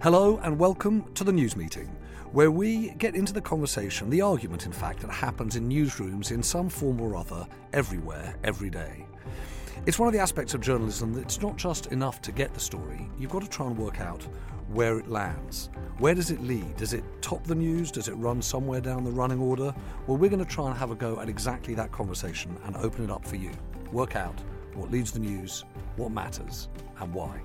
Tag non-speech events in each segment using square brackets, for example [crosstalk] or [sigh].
Hello and welcome to the news meeting, where we get into the conversation, the argument, in fact, that happens in newsrooms in some form or other, everywhere, every day. It's one of the aspects of journalism that it's not just enough to get the story, you've got to try and work out where it lands. Where does it lead? Does it top the news? Does it run somewhere down the running order? Well, we're going to try and have a go at exactly that conversation and open it up for you. Work out what leads the news, what matters, and why.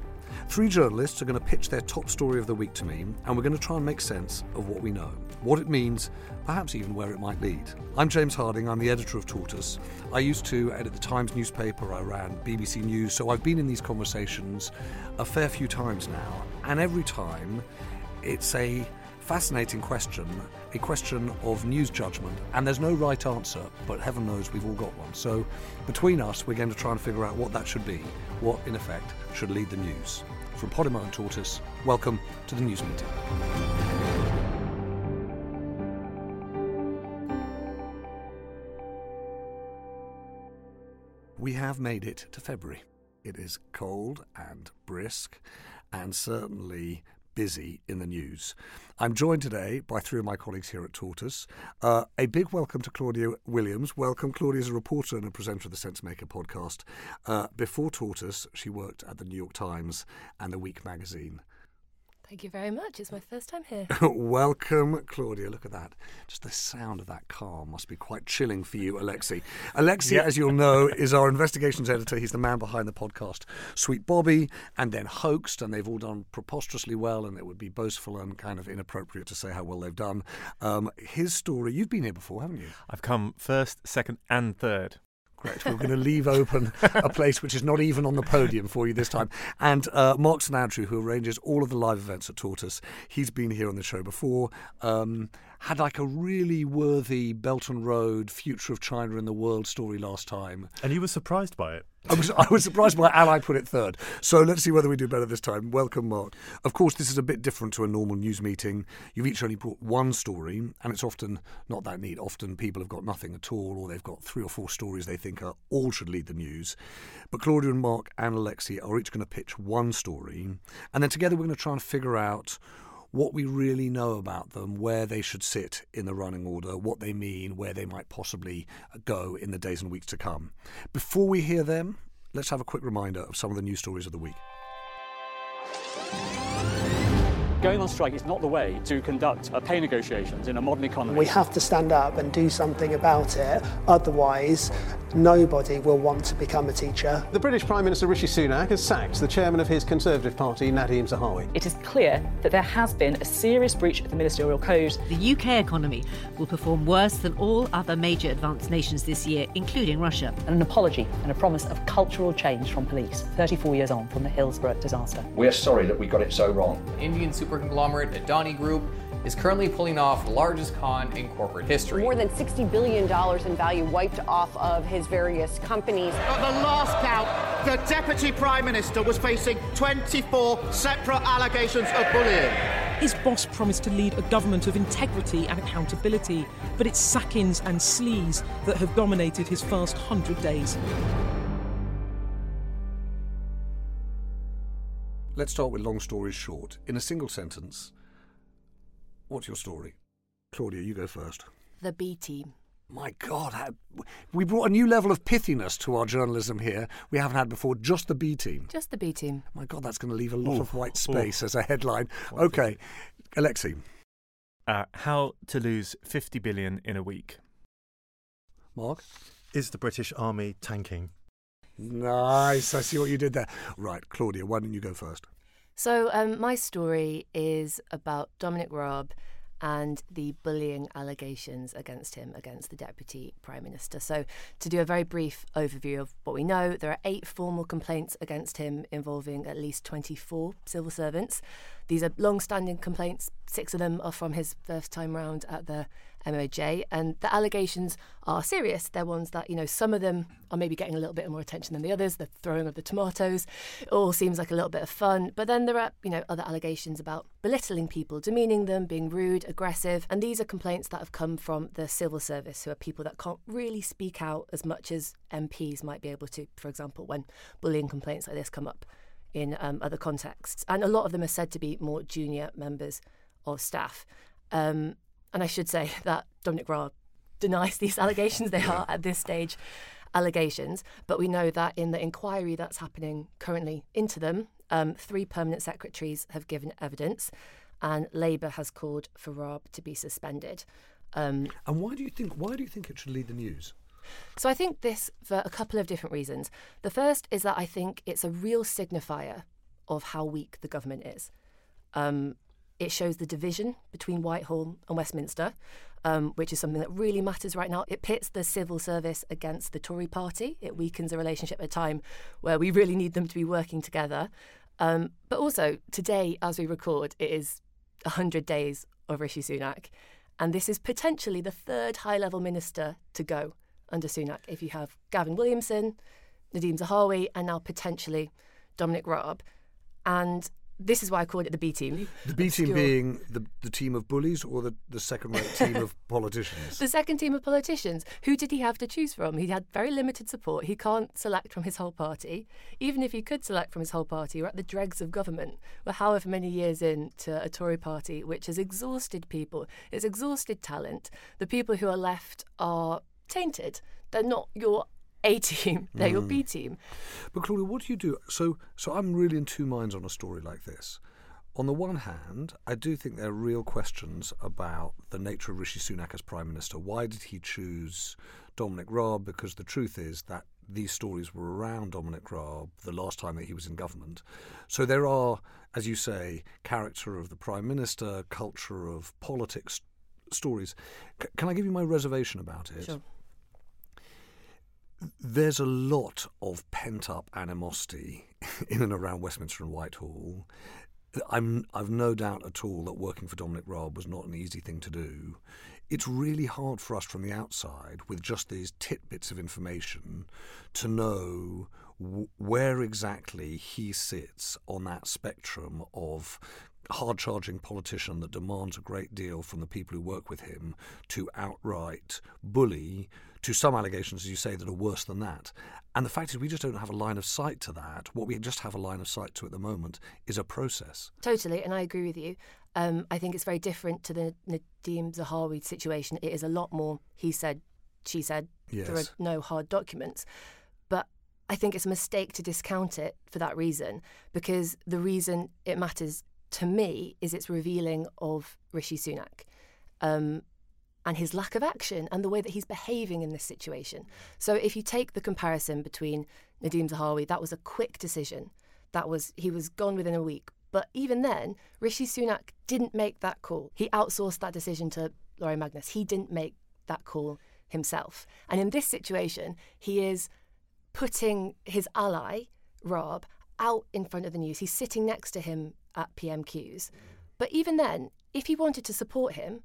Three journalists are going to pitch their top story of the week to me, and we're going to try and make sense of what we know, what it means, perhaps even where it might lead. I'm James Harding, I'm the editor of Tortoise. I used to edit the Times newspaper, I ran BBC News, so I've been in these conversations a fair few times now, and every time it's a fascinating question, a question of news judgment, and there's no right answer, but heaven knows we've all got one. So between us, we're going to try and figure out what that should be, what, in effect, should lead the news. From Podimo and Tortoise, welcome to the news meeting. We have made it to February. It is cold and brisk, and certainly busy in the news. I'm joined today by three of my colleagues here at Tortoise. Uh, a big welcome to Claudia Williams. Welcome. Claudia is a reporter and a presenter of the Sensemaker podcast. Uh, before Tortoise, she worked at the New York Times and the Week magazine. Thank you very much. It's my first time here. [laughs] Welcome, Claudia. Look at that. Just the sound of that car must be quite chilling for you, Alexi. Alexi, as you'll know, is our investigations editor. He's the man behind the podcast Sweet Bobby and then Hoaxed, and they've all done preposterously well, and it would be boastful and kind of inappropriate to say how well they've done. Um, his story, you've been here before, haven't you? I've come first, second, and third. Great. We're going to leave open a place which is not even on the podium for you this time. And uh, Mark Andrew, who arranges all of the live events at Tortoise, he's been here on the show before. Um, had like a really worthy Belt and Road future of China in the world story last time. And you were surprised by it. I was, I was surprised by how I put it third. So let's see whether we do better this time. Welcome, Mark. Of course, this is a bit different to a normal news meeting. You've each only brought one story, and it's often not that neat. Often people have got nothing at all, or they've got three or four stories they think are all should lead the news. But Claudia and Mark and Alexi are each going to pitch one story, and then together we're going to try and figure out what we really know about them, where they should sit in the running order, what they mean, where they might possibly go in the days and weeks to come. Before we hear them, let's have a quick reminder of some of the news stories of the week. Going on strike is not the way to conduct pay negotiations in a modern economy. We have to stand up and do something about it, otherwise, nobody will want to become a teacher. The British Prime Minister Rishi Sunak has sacked the chairman of his Conservative Party, Nadeem Zahawi. It is clear that there has been a serious breach of the ministerial code. The UK economy will perform worse than all other major advanced nations this year, including Russia. And an apology and a promise of cultural change from police, 34 years on from the Hillsborough disaster. We're sorry that we got it so wrong. Indian super conglomerate Adani Group is currently pulling off the largest con in corporate history. More than $60 billion in value wiped off of his various companies. At the last count, the Deputy Prime Minister was facing 24 separate allegations of bullying. His boss promised to lead a government of integrity and accountability, but it's sackings and sleaze that have dominated his first hundred days. Let's start with long stories short. In a single sentence, what's your story? Claudia, you go first. The B team. My God, how, we brought a new level of pithiness to our journalism here. We haven't had before. Just the B team. Just the B team. My God, that's going to leave a lot Ooh, of white ooh. space as a headline. Okay, Alexi. Uh, how to lose 50 billion in a week. Mark? Is the British Army tanking? Nice. I see what you did there. Right, Claudia, why don't you go first? So, um, my story is about Dominic Raab and the bullying allegations against him against the Deputy Prime Minister. So, to do a very brief overview of what we know, there are eight formal complaints against him involving at least 24 civil servants. These are long standing complaints, six of them are from his first time round at the MOJ, and the allegations are serious. They're ones that, you know, some of them are maybe getting a little bit more attention than the others, the throwing of the tomatoes. It all seems like a little bit of fun. But then there are, you know, other allegations about belittling people, demeaning them, being rude, aggressive. And these are complaints that have come from the civil service, who are people that can't really speak out as much as MPs might be able to, for example, when bullying complaints like this come up in um, other contexts. And a lot of them are said to be more junior members of staff. Um, and I should say that Dominic Raab denies these allegations. They are, at this stage, allegations. But we know that in the inquiry that's happening currently into them, um, three permanent secretaries have given evidence, and Labour has called for Raab to be suspended. Um, And why do you think? Why do you think it should lead the news? so I think this for a couple of different reasons. The first is that I think it's a real signifier of how weak the government is. Um, it shows the division between Whitehall and Westminster, um, which is something that really matters right now. It pits the civil service against the Tory party. It weakens a relationship at a time where we really need them to be working together. Um, but also, today, as we record, it is 100 days of Rishi Sunak. And this is potentially the third high level minister to go under Sunak. If you have Gavin Williamson, Nadeem Zahawi, and now potentially Dominic Raab. And this is why I called it the B team. The B team being the, the team of bullies or the, the second rate team of [laughs] politicians? The second team of politicians. Who did he have to choose from? He had very limited support. He can't select from his whole party. Even if he could select from his whole party, we're at the dregs of government. We're however many years into a Tory party which has exhausted people, it's exhausted talent. The people who are left are tainted. They're not your A team, [laughs] they're your Mm. B team. But Claudia, what do you do? So, so I'm really in two minds on a story like this. On the one hand, I do think there are real questions about the nature of Rishi Sunak as Prime Minister. Why did he choose Dominic Raab? Because the truth is that these stories were around Dominic Raab the last time that he was in government. So there are, as you say, character of the Prime Minister, culture of politics stories. C- can I give you my reservation about it? Sure. There's a lot of pent up animosity [laughs] in and around Westminster and Whitehall. I'm, I've no doubt at all that working for Dominic Raab was not an easy thing to do. It's really hard for us from the outside, with just these tidbits of information, to know w- where exactly he sits on that spectrum of hard charging politician that demands a great deal from the people who work with him to outright bully to some allegations, as you say, that are worse than that. And the fact is, we just don't have a line of sight to that. What we just have a line of sight to at the moment is a process. Totally, and I agree with you. Um, I think it's very different to the Nadeem Zahawi situation. It is a lot more he said, she said. Yes. There are no hard documents. But I think it's a mistake to discount it for that reason, because the reason it matters to me is it's revealing of Rishi Sunak. Um, and his lack of action and the way that he's behaving in this situation. So if you take the comparison between Nadeem Zahawi, that was a quick decision. That was he was gone within a week. But even then, Rishi Sunak didn't make that call. He outsourced that decision to Laurie Magnus. He didn't make that call himself. And in this situation, he is putting his ally, Raab, out in front of the news. He's sitting next to him at PMQs. But even then, if he wanted to support him,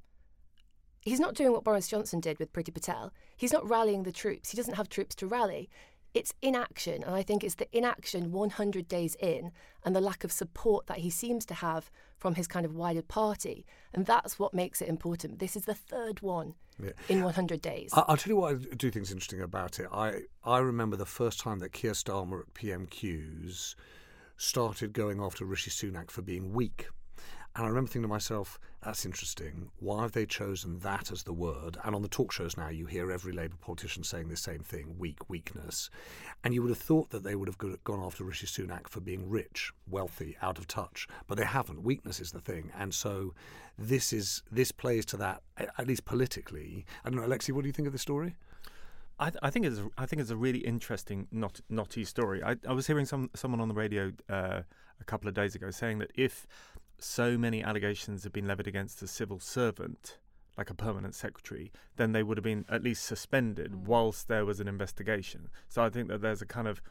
he's not doing what Boris Johnson did with Priti Patel. He's not rallying the troops. He doesn't have troops to rally. It's inaction, and I think it's the inaction 100 days in and the lack of support that he seems to have from his kind of wider party. And that's what makes it important. This is the third one Yeah. in 100 days. I'll tell you what I do think is interesting about it. I, I remember the first time that Keir Starmer at PMQs started going after Rishi Sunak for being weak. And I remember thinking to myself, that's interesting. Why have they chosen that as the word? And on the talk shows now, you hear every Labour politician saying the same thing weak, weakness. And you would have thought that they would have gone after Rishi Sunak for being rich, wealthy, out of touch. But they haven't. Weakness is the thing. And so this is this plays to that, at least politically. I don't know, Alexi, what do you think of the story? I, th- I, think it's I think it's a really interesting not knotty story. I, I was hearing some someone on the radio uh, a couple of days ago saying that if so many allegations have been levied against a civil servant, like a permanent secretary, then they would have been at least suspended mm. whilst there was an investigation. So I think that there's a kind of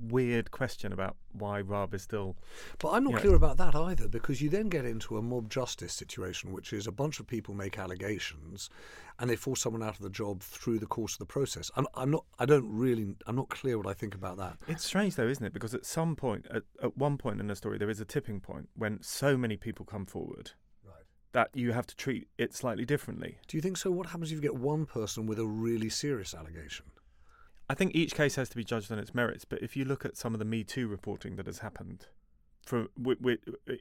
weird question about why Raab is still. But I'm not clear know. about that either, because you then get into a mob justice situation, which is a bunch of people make allegations, and they force someone out of the job through the course of the process. I'm, I'm not. I don't really. I'm not clear what I think about that. It's strange though, isn't it? Because at some point, at, at one point in the story, there is a tipping point when so many people come forward that you have to treat it slightly differently. Do you think so? What happens if you get one person with a really serious allegation? I think each case has to be judged on its merits, but if you look at some of the Me Too reporting that has happened for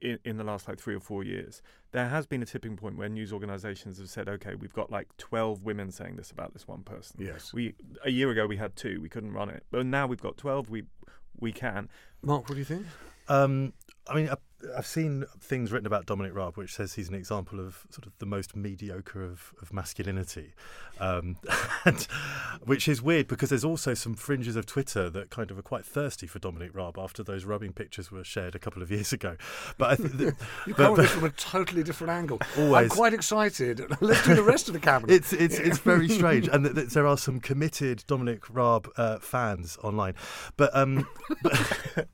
in, in the last like three or four years, there has been a tipping point where news organisations have said, "Okay, we've got like twelve women saying this about this one person." Yes. We a year ago we had two, we couldn't run it, but now we've got twelve. We we can. Mark, what do you think? Um, I mean, I've seen things written about Dominic Raab which says he's an example of sort of the most mediocre of, of masculinity, um, [laughs] and, which is weird because there's also some fringes of Twitter that kind of are quite thirsty for Dominic Raab after those rubbing pictures were shared a couple of years ago. But I think [laughs] you come at this from a totally different angle. [laughs] Always. I'm quite excited. Let's do the rest of the cabinet. It's it's it's very strange, and th- th- there are some committed Dominic Raab uh, fans online, but um, but,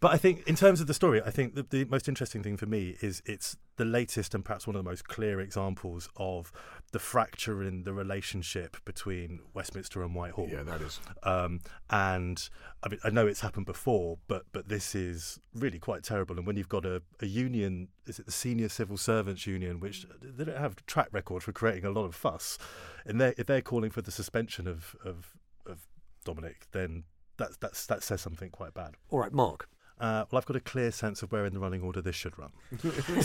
but I think in terms of the story, I think the, the most interesting thing for me is it's the latest and perhaps one of the most clear examples of the fracture in the relationship between Westminster and Whitehall. Yeah, that is. Um, and I mean, I know it's happened before, but but this is really quite terrible. And when you've got a, a union, is it the Senior Civil Servants Union, which they don't have a track record for creating a lot of fuss, and they if they're calling for the suspension of of, of Dominic, then that that's that says something quite bad. All right, Mark. Uh, well, I've got a clear sense of where in the running order this should run. [laughs]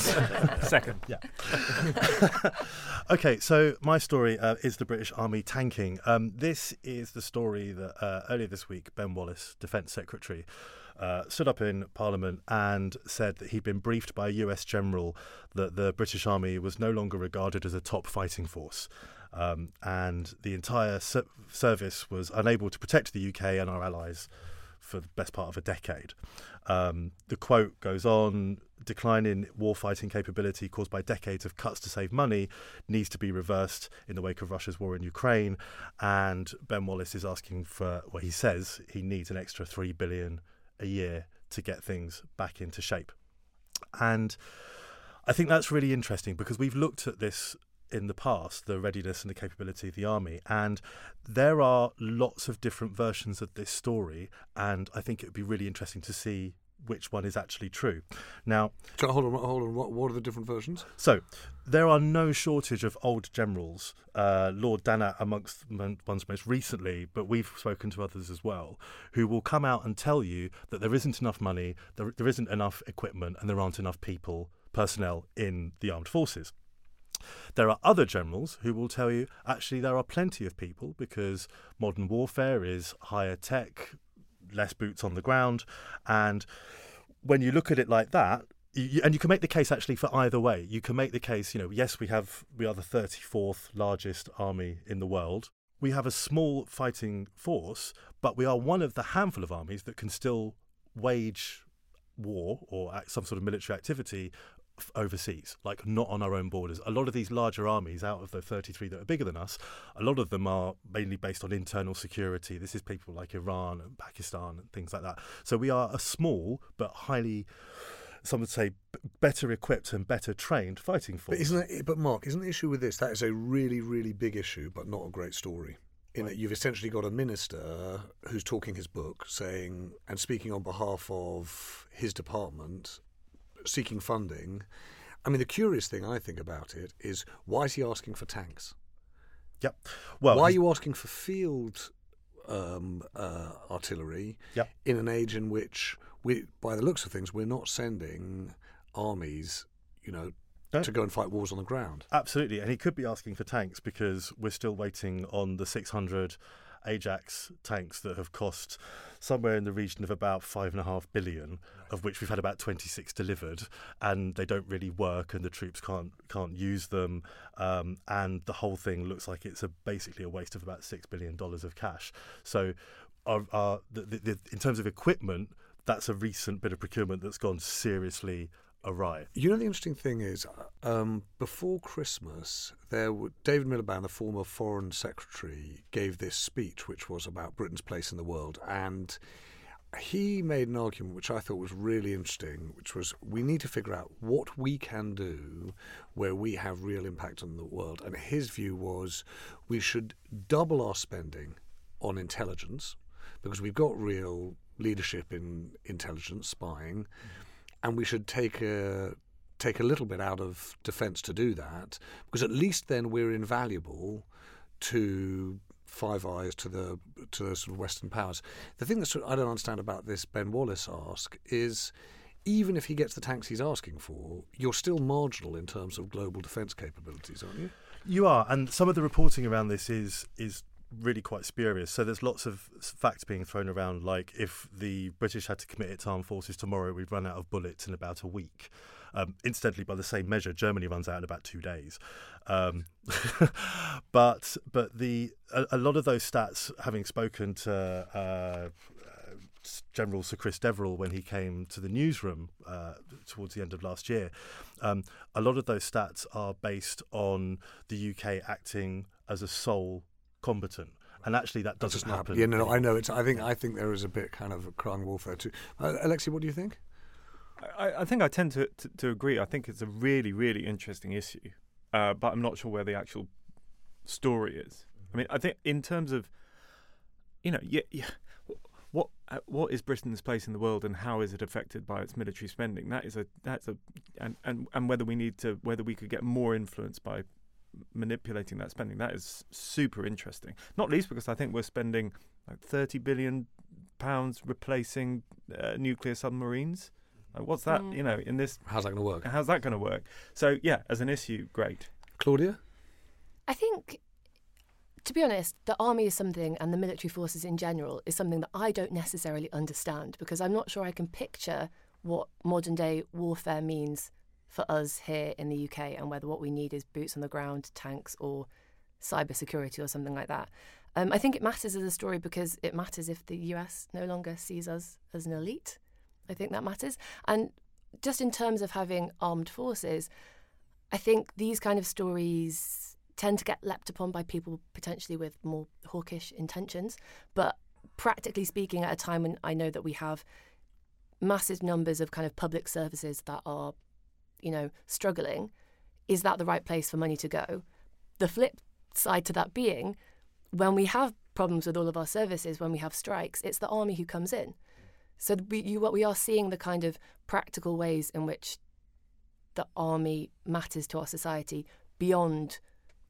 Second. Yeah. [laughs] okay, so my story uh, is the British Army tanking. Um, this is the story that uh, earlier this week, Ben Wallace, Defence Secretary, uh, stood up in Parliament and said that he'd been briefed by a US general that the British Army was no longer regarded as a top fighting force. Um, and the entire ser- service was unable to protect the UK and our allies for the best part of a decade. Um, the quote goes on decline in warfighting capability caused by decades of cuts to save money needs to be reversed in the wake of Russia's war in Ukraine. And Ben Wallace is asking for, well, he says he needs an extra three billion a year to get things back into shape. And I think that's really interesting because we've looked at this in the past, the readiness and the capability of the army. And there are lots of different versions of this story, and I think it would be really interesting to see which one is actually true. Now, so hold on, hold on. What, what are the different versions? So, there are no shortage of old generals. Uh, Lord Dannatt, amongst ones most recently, but we've spoken to others as well, who will come out and tell you that there isn't enough money, there, there isn't enough equipment, and there aren't enough people, personnel in the armed forces. There are other generals who will tell you actually there are plenty of people because modern warfare is higher tech, less boots on the ground. And when you look at it like that, you, and you can make the case actually for either way. You can make the case, you know, yes, we have we are the 34th largest army in the world. We have a small fighting force, but we are one of the handful of armies that can still wage war or some sort of military activity overseas, like not on our own borders. A lot of these larger armies, out of the 33 that are bigger than us, a lot of them are mainly based on internal security. This is people like Iran and Pakistan and things like that. So we are a small but highly some would say better equipped and better trained fighting force. But isn't it, but Mark, isn't the issue with this that is a really really big issue, but not a great story. In that you've essentially got a minister who's talking his book, saying and speaking on behalf of his department, seeking funding. I mean, the curious thing I think about it is why is he asking for tanks? Yep. Well, why are you asking for field um, uh, artillery yep. in an age in which, we, by the looks of things, we're not sending armies you know, No. to go and fight wars on the ground. Absolutely, and he could be asking for tanks because we're still waiting on the 600 Ajax tanks that have cost somewhere in the region of about five and a half billion, of which we've had about 26 delivered, and they don't really work, and the troops can't can't use them, um, and the whole thing looks like it's a basically a waste of about six billion dollars of cash. So, our, our, the, the, the, in terms of equipment, that's a recent bit of procurement that's gone seriously You know, the interesting thing is, um, before Christmas, there w- David Miliband, the former Foreign Secretary, gave this speech, which was about Britain's place in the world, and he made an argument which I thought was really interesting, which was we need to figure out what we can do where we have real impact on the world. And his view was we should double our spending on intelligence because we've got real leadership in intelligence spying, and we should take a take a little bit out of defence to do that because at least then we're invaluable to Five Eyes to the to the sort of Western powers. The thing that sort of I don't understand about this Ben Wallace ask is even if he gets the tanks he's asking for, you're still marginal in terms of global defence capabilities, aren't you? You are, and some of the reporting around this is is really quite spurious. So there's lots of facts being thrown around, like if the British had to commit its armed forces tomorrow, we'd run out of bullets in about a week. Um, incidentally, by the same measure, Germany runs out in about two days. Um, [laughs] but but the a, a lot of those stats, having spoken to. Uh, General Sir Chris Deverell when he came to the newsroom uh, towards the end of last year. Um, a lot of those stats are based on the UK acting as a sole combatant. And actually, that doesn't, happen. Yeah, no, no, I know. It's. I think. I think there is a bit kind of a crying wolf there too. Uh, Alexi, what do you think? I, I think I tend to, to, to agree. I think it's a really, really interesting issue, uh, but I'm not sure where the actual story is. I mean, I think in terms of, you know, yeah, yeah, what uh, what is Britain's place in the world, and how is it affected by its military spending? That is a that's a and and, and whether we need to whether we could get more influence by manipulating that spending. That is super interesting. Not least because I think we're spending like 30 billion pounds replacing uh, nuclear submarines. Like, what's that? Mm. You know, in this. How's that going to work? How's that going to work? So yeah, as an issue, great. Claudia. I think, to be honest, the army is something, and the military forces in general is something that I don't necessarily understand because I'm not sure I can picture what modern day warfare means for us here in the UK and whether what we need is boots on the ground, tanks, or cyber security or something like that. Um, I think it matters as a story because it matters if the US no longer sees us as an elite. I think that matters. And just in terms of having armed forces, I think these kind of stories tend to get leapt upon by people potentially with more hawkish intentions. But practically speaking, at a time when I know that we have massive numbers of kind of public services that are, you know, struggling, is that the right place for money to go? The flip side to that being, when we have problems with all of our services, when we have strikes, it's the army who comes in. So we, you, what we are seeing the kind of practical ways in which the army matters to our society beyond,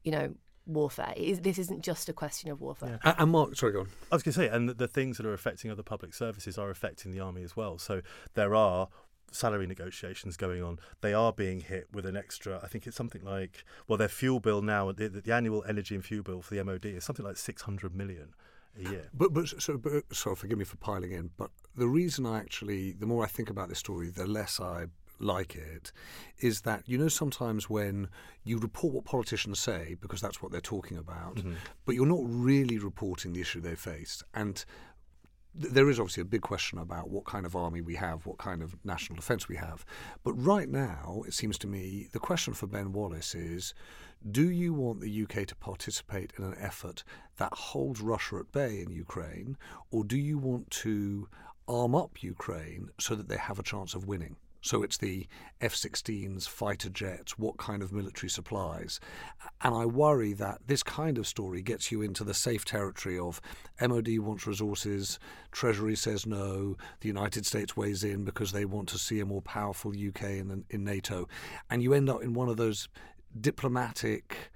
you know, warfare. It is, this isn't just a question of warfare. And, and Mark, sorry, go on. I was going to say, and the, the things that are affecting other public services are affecting the army as well. So there are salary negotiations going on. They are being hit with an extra. I think it's something like well, their fuel bill now, the, the annual energy and fuel bill for the MOD is something like six hundred million a year. But but so but, so forgive me for piling in, but the reason I actually the more I think about this story, the less I like it is that you know sometimes when you report what politicians say because that's what they're talking about Mm-hmm. but you're not really reporting the issue they face and there is obviously a big question about what kind of army we have, what kind of national defence we have. But right now, it seems to me, the question for Ben Wallace is do you want the UK to participate in an effort that holds Russia at bay in Ukraine, or do you want to arm up Ukraine so that they have a chance of winning? So it's the F 16s, fighter jets, what kind of military supplies. And I worry that this kind of story gets you into the safe territory of MOD wants resources, Treasury says no, the United States weighs in because they want to see a more powerful UK in, in NATO. And you end up in one of those diplomatic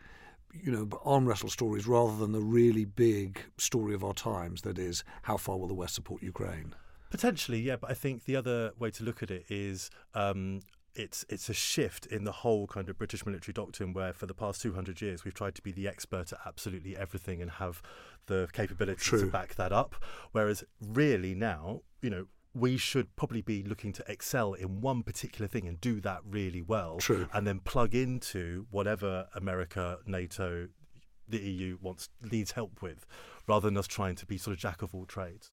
you know, arm wrestle stories rather than the really big story of our times that is how far will the West support Ukraine? Potentially, yeah, but I think the other way to look at it is um, it's it's a shift in the whole kind of British military doctrine, where for the past two hundred years we've tried to be the expert at absolutely everything and have the capability True. to back that up. Whereas really now, you know, we should probably be looking to excel in one particular thing and do that really well. True. And then plug into whatever America, NATO, the EU wants needs help with, rather than us trying to be sort of jack of all trades.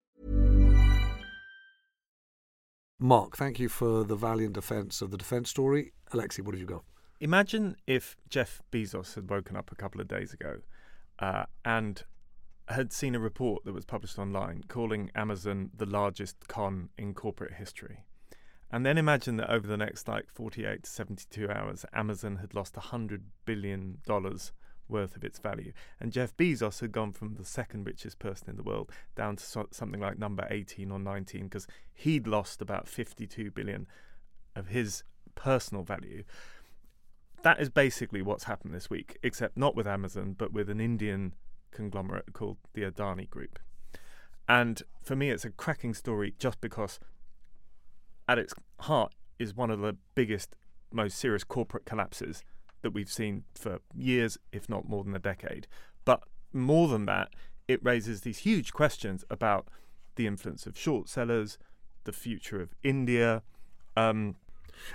Mark, thank you for the valiant defence of the defence story. Alexi, what have you got? Imagine if Jeff Bezos had woken up a couple of days ago uh, and had seen a report that was published online calling Amazon the largest con in corporate history. And then imagine that over the next like 48 to 72 hours, Amazon had lost $100 billion worth of its value. And Jeff Bezos had gone from the second richest person in the world down to so- something like number 18 or 19 because he'd lost about 52 billion of his personal value. That is basically what's happened this week, except not with Amazon, but with an Indian conglomerate called the Adani Group. And for me, it's a cracking story just because at its heart is one of the biggest, most serious corporate collapses that we've seen for years, if not more than a decade. But more than that, it raises these huge questions about the influence of short sellers, the future of India. Um,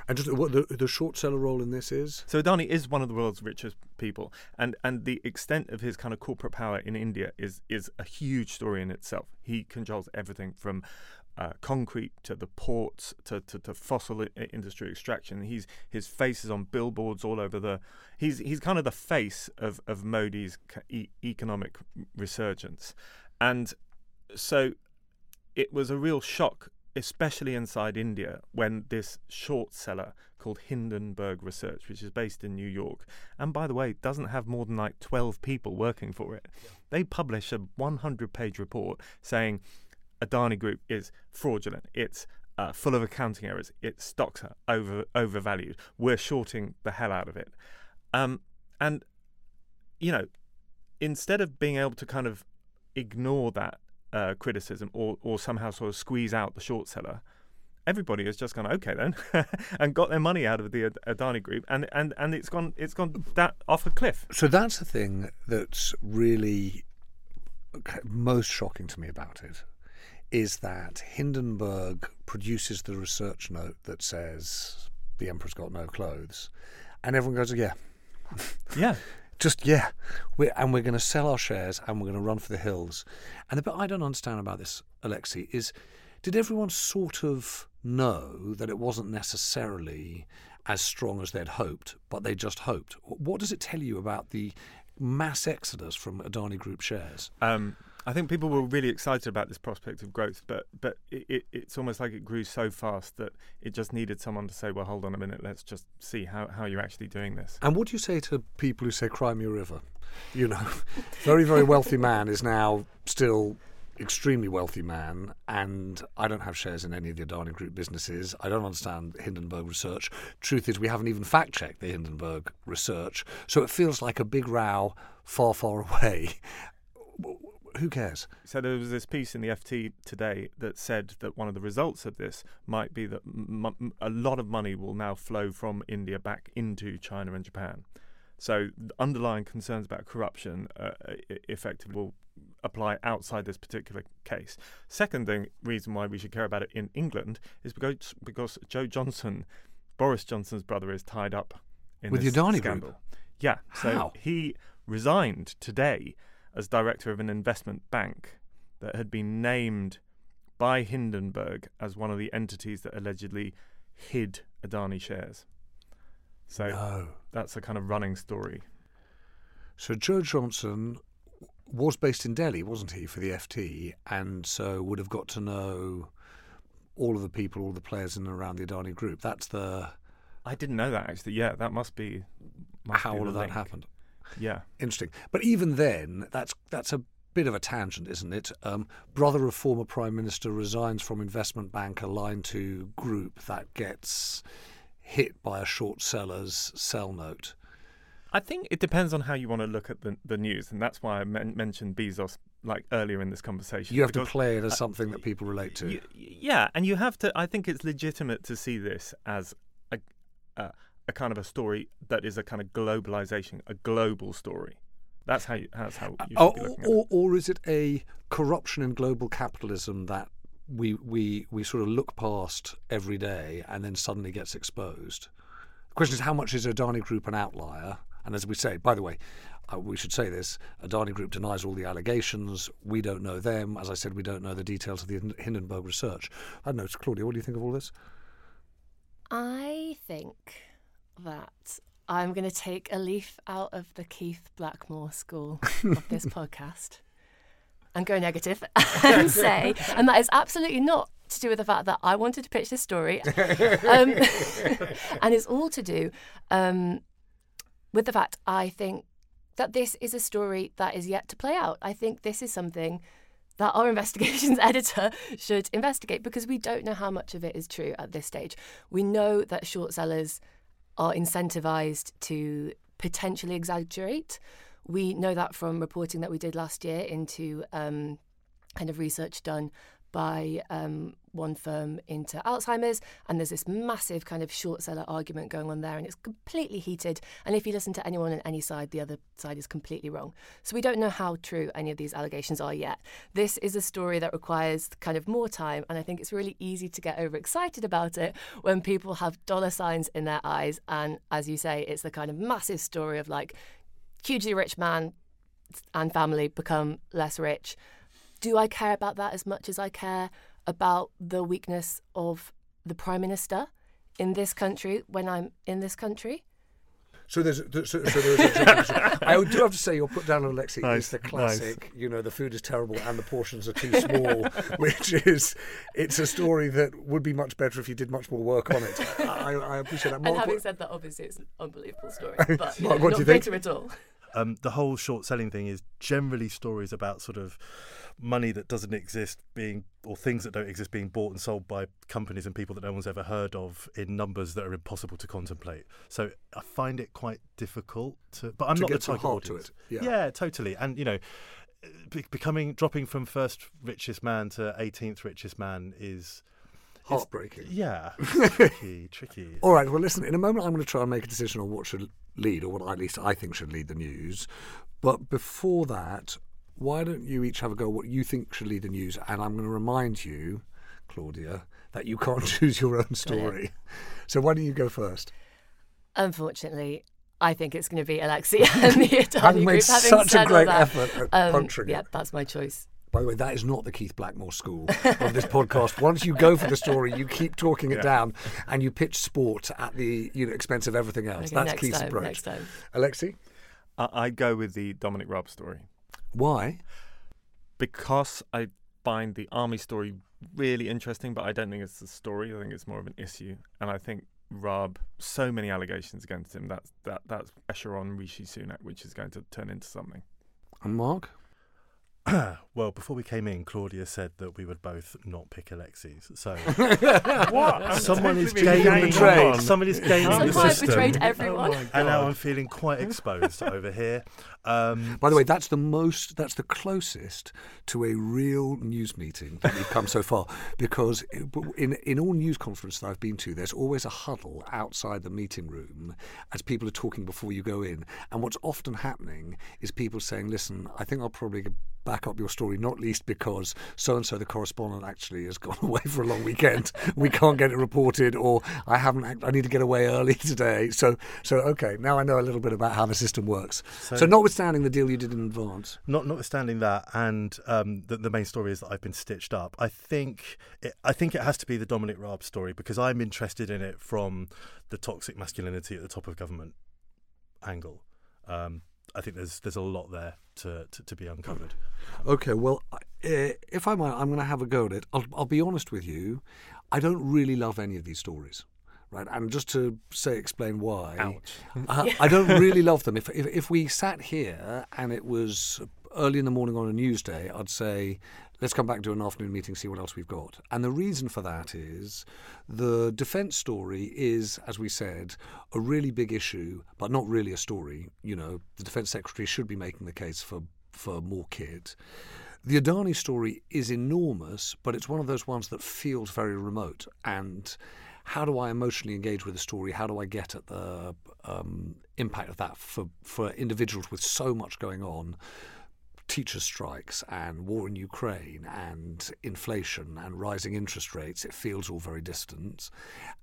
and just what the, the short seller role in this is? So Adani is one of the world's richest people, and and the extent of his kind of corporate power in India is is a huge story in itself. He controls everything from uh, concrete to the ports to, to, to fossil I- industry extraction. He's his face is on billboards all over the. He's he's kind of the face of of Modi's e- economic resurgence, and so it was a real shock, especially inside India, when this short seller called Hindenburg Research, which is based in New York, and by the way, doesn't have more than like 12 people working for it. They publish a 100 page report saying Adani Group is fraudulent. It's uh, full of accounting errors. Its stocks are over overvalued. We're shorting the hell out of it. Um, and you know, instead of being able to kind of ignore that uh, criticism or or somehow sort of squeeze out the short seller, everybody has just gone okay then, [laughs] and got their money out of the Ad- Adani Group, and and and it's gone it's gone that off a cliff. So that's the thing that's really most shocking to me about it is that Hindenburg produces the research note that says the emperor's got no clothes, and everyone goes, "Yeah, [laughs] yeah, just yeah," we're, and we're going to sell our shares and we're going to run for the hills. And the bit I don't understand about this, Alexi, is did everyone sort of know that it wasn't necessarily as strong as they'd hoped, but they just hoped? What does it tell you about the mass exodus from Adani Group shares? Um, I think people were really excited about this prospect of growth, but but it, it, it's almost like it grew so fast that it just needed someone to say, "Well, hold on a minute, let's just see how, how you're actually doing this." And what do you say to people who say Crimea River? You know, [laughs] very very wealthy man is now still extremely wealthy man, and I don't have shares in any of the Adani Group businesses. I don't understand Hindenburg research. Truth is, we haven't even fact checked the Hindenburg research, so it feels like a big row far, far [laughs] away. Who cares? So there was this piece in the FT today that said that one of the results of this might be that m- a lot of money will now flow from India back into China and Japan. So the underlying concerns about corruption uh, e- effectively will apply outside this particular case. Second thing, reason why we should care about it in England is because because Joe Johnson, Boris Johnson's brother, is tied up in With this the Adani scandal. Group? Yeah. So How? he resigned today as director of an investment bank that had been named by Hindenburg as one of the entities that allegedly hid Adani shares. So No. that's a kind of running story. So Joe Johnson was based in Delhi, wasn't he, for the FT, and so would have got to know all of the people, all the players in and around the Adani group. That's the I didn't know that actually. Yeah, that must be must how be all of that link. happened. Yeah. Interesting. But even then, that's that's a bit of a tangent, isn't it? Um, brother of former prime minister resigns from investment bank aligned to group that gets hit by a short seller's sell note. I think it depends on how you want to look at the the news, and that's why I men- mentioned Bezos like earlier in this conversation. You have to play it as uh, something that people relate to. yeah, and you have to. I think it's legitimate to see this as a, a a kind of a story that is a kind of globalization, a global story. That's how you, that's how you should be looking at it. or, or is it a corruption in global capitalism that we we we sort of look past every day and then suddenly gets exposed? The question is, how much is Adani Group an outlier? And as we say, by the way, uh, we should say this: Adani Group denies all the allegations. We don't know them. As I said, we don't know the details of the Hindenburg research. I don't know, so Claudia. What do you think of all this? I think that I'm going to take a leaf out of the Keith Blackmore school of this [laughs] podcast and go negative [laughs] and say, and that is absolutely not to do with the fact that I wanted to pitch this story, [laughs] um, and it's all to do um, with the fact I think that this is a story that is yet to play out. I think this is something that our investigations editor should investigate because we don't know how much of it is true at this stage. We know that short sellers are incentivized to potentially exaggerate. We know that from reporting that we did last year into um, kind of research done by um, one firm into Alzheimer's, and there's this massive kind of short seller argument going on there, and it's completely heated. And if you listen to anyone on any side, the other side is completely wrong. So we don't know how true any of these allegations are yet. This is a story that requires kind of more time, and I think it's really easy to get overexcited about it when people have dollar signs in their eyes. And as you say, it's the kind of massive story of like hugely rich man and family become less rich. Do I care about that as much as I care about the weakness of the prime minister in this country when I'm in this country? So there's so, so there's a [laughs] I do have to say your put down on Alexi Nice, is the nice. classic. You know, the food is terrible and the portions are too small, [laughs] which is it's a story that would be much better if you did much more work on it. I, I appreciate that. and having what- said that, obviously it's an unbelievable story, [laughs] but Mark, yeah, what not do you think? bitter at all. um, the whole short selling thing is generally stories about sort of money that doesn't exist being or things that don't exist being bought and sold by companies and people that no one's ever heard of in numbers that are impossible to contemplate. So I find it quite difficult to. But I'm To not the to the target to it, yeah. totally. And you know. Becoming dropping from first richest man to 18th richest man is is- Heartbreaking. Yeah, [laughs] tricky, tricky. All right. Well, listen. In a moment, I'm going to try and make a decision on what should lead, or what at least I think should lead the news. But before that, why don't you each have a go at what you think should lead the news? And I'm going to remind you, Claudia, that you can't [laughs] choose your own story. So why don't you go first? Unfortunately, I think it's going to be Alexi [laughs] and the Adani Having made group having such a great that. effort at um, puncturing Yeah, it. that's my choice. By the way, that is not the Keith Blackmore school of this podcast. Once you go for the story, you keep talking it Yeah. down, and you pitch sport at the you know, expense of everything else. Okay, That's next Keith's time, approach. next time. Alexi, I, I'd go with the Dominic Raab story why? because I find the army story really interesting, but I don't think it's a story. I think it's more of an issue, and I think Raab, so many allegations against him. That's that that's pressure on Rishi Sunak, which is going to turn into something. And Mark? [clears throat] well, before we came in, Claudia said that we would both not pick Alexi's. So [laughs] What? [laughs] Someone is totally being gaming betrayed. Someone is gaming the Somehow I system. betrayed everyone. Oh and now I'm feeling quite exposed over here. Um, By the way, that's the most, that's the closest to a real news meeting that we've come so far. Because in in all news conferences that I've been to, there's always a huddle outside the meeting room as people are talking before you go in. And what's often happening is people saying, "Listen, I think I'll probably back up your story, not least because so and so, the correspondent, actually has gone [laughs] away for a long weekend. we can't get it reported, or I haven't. I need to get away early [laughs] today. So, so okay, now I know a little bit about how the system works. So, so notwithstanding the deal you did in advance, not notwithstanding that, and um, the, the, main story is that I've been stitched up. I think it, I think it has to be the Dominic Raab story because I'm interested in it from the toxic masculinity at the top of government angle. Um, I think there's there's a lot there to, to, to be uncovered. Okay, well, if I might, I'm going to have a go at it. I'll, I'll be honest with you. I don't really love any of these stories right? And just to say, explain why, uh, I [laughs] don't really love them. If, if, if we sat here and it was early in the morning on a news day, I'd say let's come back to an afternoon meeting, see what else we've got. And the reason for that is the defence story is, as we said, a really big issue, but not really a story. You know, the defence secretary should be making the case for for more kit. The Adani story is enormous, but it's one of those ones that feels very remote. And how do I emotionally engage with the story? How do I get at the um, impact of that for, for individuals with so much going on? teacher strikes and war in Ukraine and inflation and rising interest rates, it feels all very distant.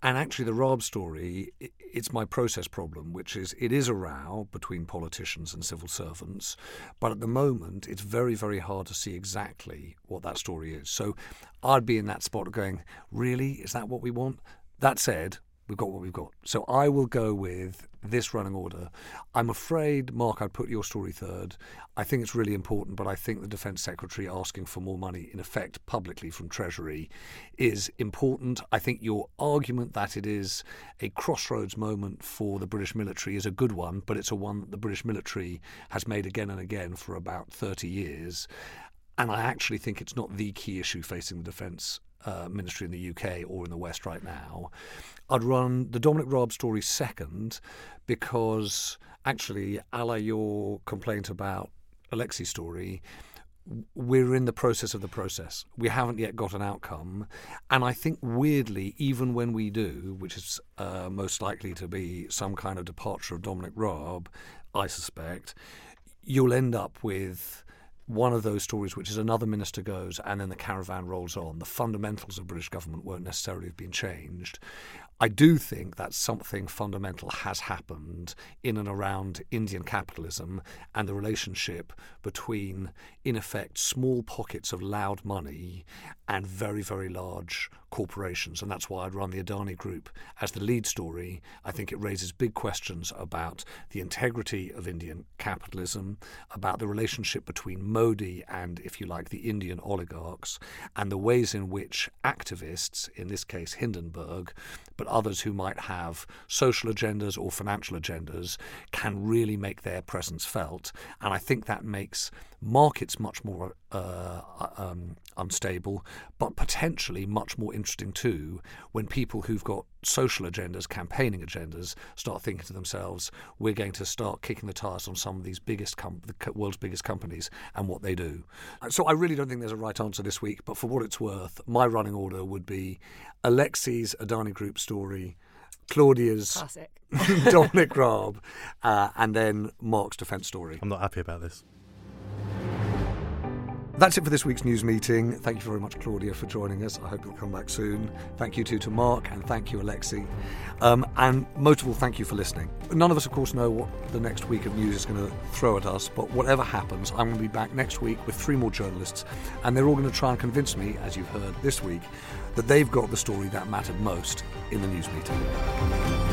And actually, the Raab story, it's my process problem, which is it is a row between politicians and civil servants, but at the moment, it's very, very hard to see exactly what that story is. So I'd be in that spot going, really? Is that what we want? That said, we've got what we've got. So I will go with this running order. I'm afraid, Mark, I'd put your story third. I think it's really important, but I think the Defence Secretary asking for more money, in effect, publicly from Treasury, is important. I think your argument that it is a crossroads moment for the British military is a good one, but it's a one that the British military has made again and again for about 30 years. And I actually think it's not the key issue facing the defence uh, ministry in the UK or in the West right now. I'd run the Dominic Raab story second because actually, a la your complaint about Alexi's story, we're in the process of the process. We haven't yet got an outcome. And I think, weirdly, even when we do, which is uh, most likely to be some kind of departure of Dominic Raab, I suspect, you'll end up with one of those stories, which is another minister goes and then the caravan rolls on. The fundamentals of British government won't necessarily have been changed. I do think that something fundamental has happened in and around Indian capitalism and the relationship between, in effect, small pockets of loud money and very, very large corporations. And that's why I'd run the Adani Group as the lead story. I think it raises big questions about the integrity of Indian capitalism, about the relationship between Modi and, if you like, the Indian oligarchs, and the ways in which activists, in this case Hindenburg, but others who might have social agendas or financial agendas can really make their presence felt. And I think that makes markets much more uh, um, unstable, but potentially much more interesting too when people who've got social agendas, campaigning agendas, start thinking to themselves, we're going to start kicking the tires on some of these biggest, com- the world's biggest companies and what they do. So I really don't think there's a right answer this week, but for what it's worth, my running order would be Alexi's Adani Group story. Claudia's [laughs] Dominic Raab, uh, and then Mark's defence story. I'm not happy about this. That's it for this week's news meeting. Thank you very much, Claudia, for joining us. I hope you'll come back soon. Thank you too to Mark and thank you, Alexi. Um, and most of all, thank you for listening. None of us, of course, know what the next week of news is going to throw at us, but whatever happens, I'm going to be back next week with three more journalists, and they're all going to try and convince me, as you've heard this week, that they've got the story that mattered most in the news meeting.